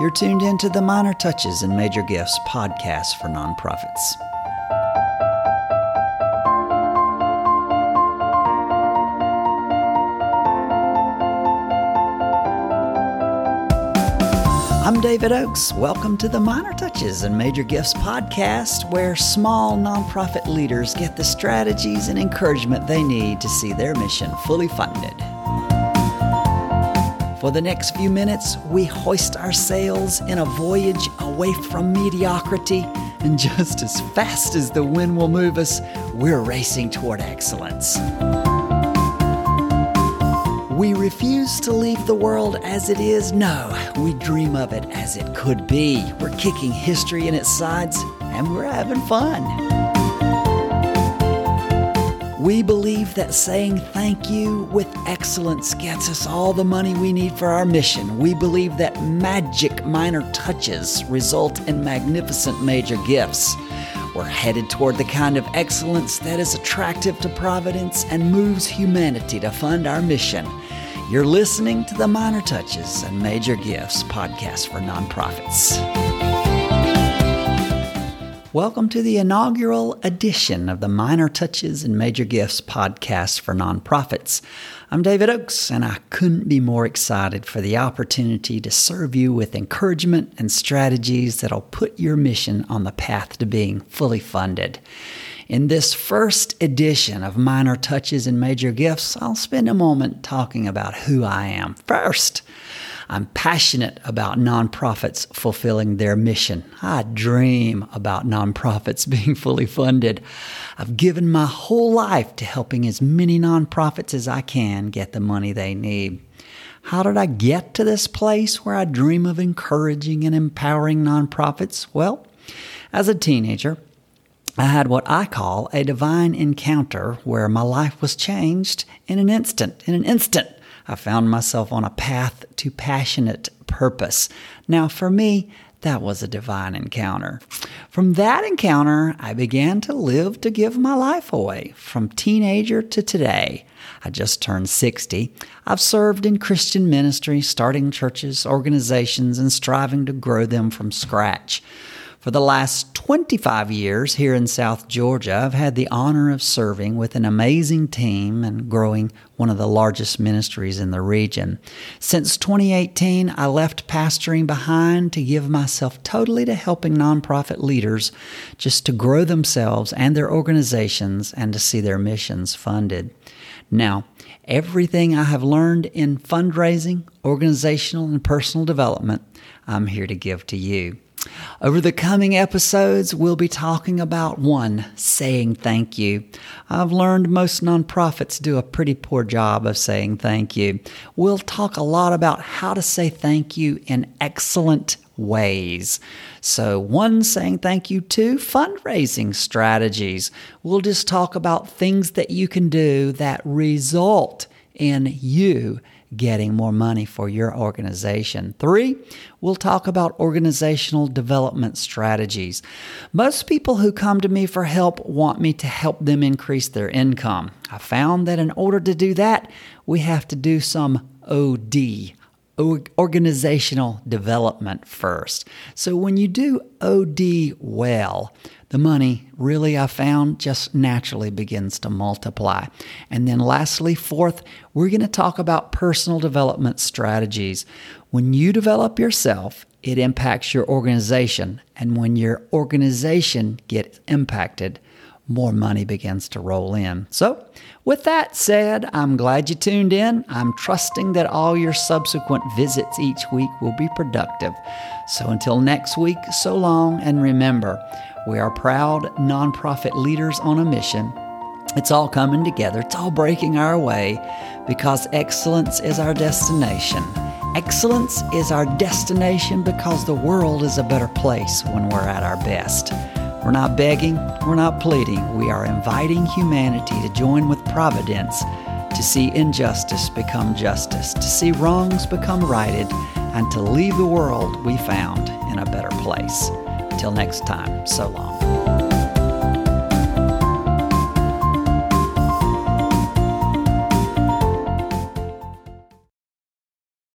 You're tuned into the Minor Touches and Major Gifts podcast for nonprofits. I'm David Oakes. Welcome to the Minor Touches and Major Gifts podcast, where small nonprofit leaders get the strategies and encouragement they need to see their mission fully funded. For the next few minutes, we hoist our sails in a voyage away from mediocrity, and just as fast as the wind will move us, we're racing toward excellence. We refuse to leave the world as it is. No, we dream of it as it could be. We're kicking history in its sides and we're having fun. We believe that saying thank you with excellence gets us all the money we need for our mission. We believe that magic minor touches result in magnificent major gifts. We're headed toward the kind of excellence that is attractive to Providence and moves humanity to fund our mission. You're listening to the Minor Touches and Major Gifts podcast for nonprofits. Welcome to the inaugural edition of the Minor Touches and Major Gifts podcast for nonprofits. I'm David Oakes, and I couldn't be more excited for the opportunity to serve you with encouragement and strategies that'll put your mission on the path to being fully funded. In this first edition of Minor Touches and Major Gifts, I'll spend a moment talking about who I am. First, I'm passionate about nonprofits fulfilling their mission. I dream about nonprofits being fully funded. I've given my whole life to helping as many nonprofits as I can get the money they need. How did I get to this place where I dream of encouraging and empowering nonprofits? Well, as a teenager, I had what I call a divine encounter where my life was changed in an instant. In an instant, I found myself on a path to passionate purpose. Now, for me, that was a divine encounter. From that encounter, I began to live to give my life away. From teenager to today, I just turned 60. I've served in Christian ministry, starting churches, organizations, and striving to grow them from scratch. For the last 25 years here in South Georgia, I've had the honor of serving with an amazing team and growing one of the largest ministries in the region. Since 2018, I left pastoring behind to give myself totally to helping nonprofit leaders just to grow themselves and their organizations and to see their missions funded. Now, everything I have learned in fundraising, organizational, and personal development, I'm here to give to you. Over the coming episodes, we'll be talking about one, saying thank you. I've learned most nonprofits do a pretty poor job of saying thank you. We'll talk a lot about how to say thank you in excellent ways. So, one, saying thank you. Two, fundraising strategies. We'll just talk about things that you can do that result in you getting more money for your organization. Three, we'll talk about organizational development strategies. Most people who come to me for help want me to help them increase their income. I found that in order to do that, we have to do some OD, organizational development first. So when you do OD well, the money really I found just naturally begins to multiply. And then lastly, fourth, we're going to talk about personal development strategies. When you develop yourself, it impacts your organization. And when your organization gets impacted, more money begins to roll in. So, with that said, I'm glad you tuned in. I'm trusting that all your subsequent visits each week will be productive. So, until next week, so long, and remember, we are proud nonprofit leaders on a mission. It's all coming together, it's all breaking our way because excellence is our destination. Excellence is our destination because the world is a better place when we're at our best. We're not begging, we're not pleading. We are inviting humanity to join with Providence to see injustice become justice, to see wrongs become righted, and to leave the world we found in a better place. Until next time, so long.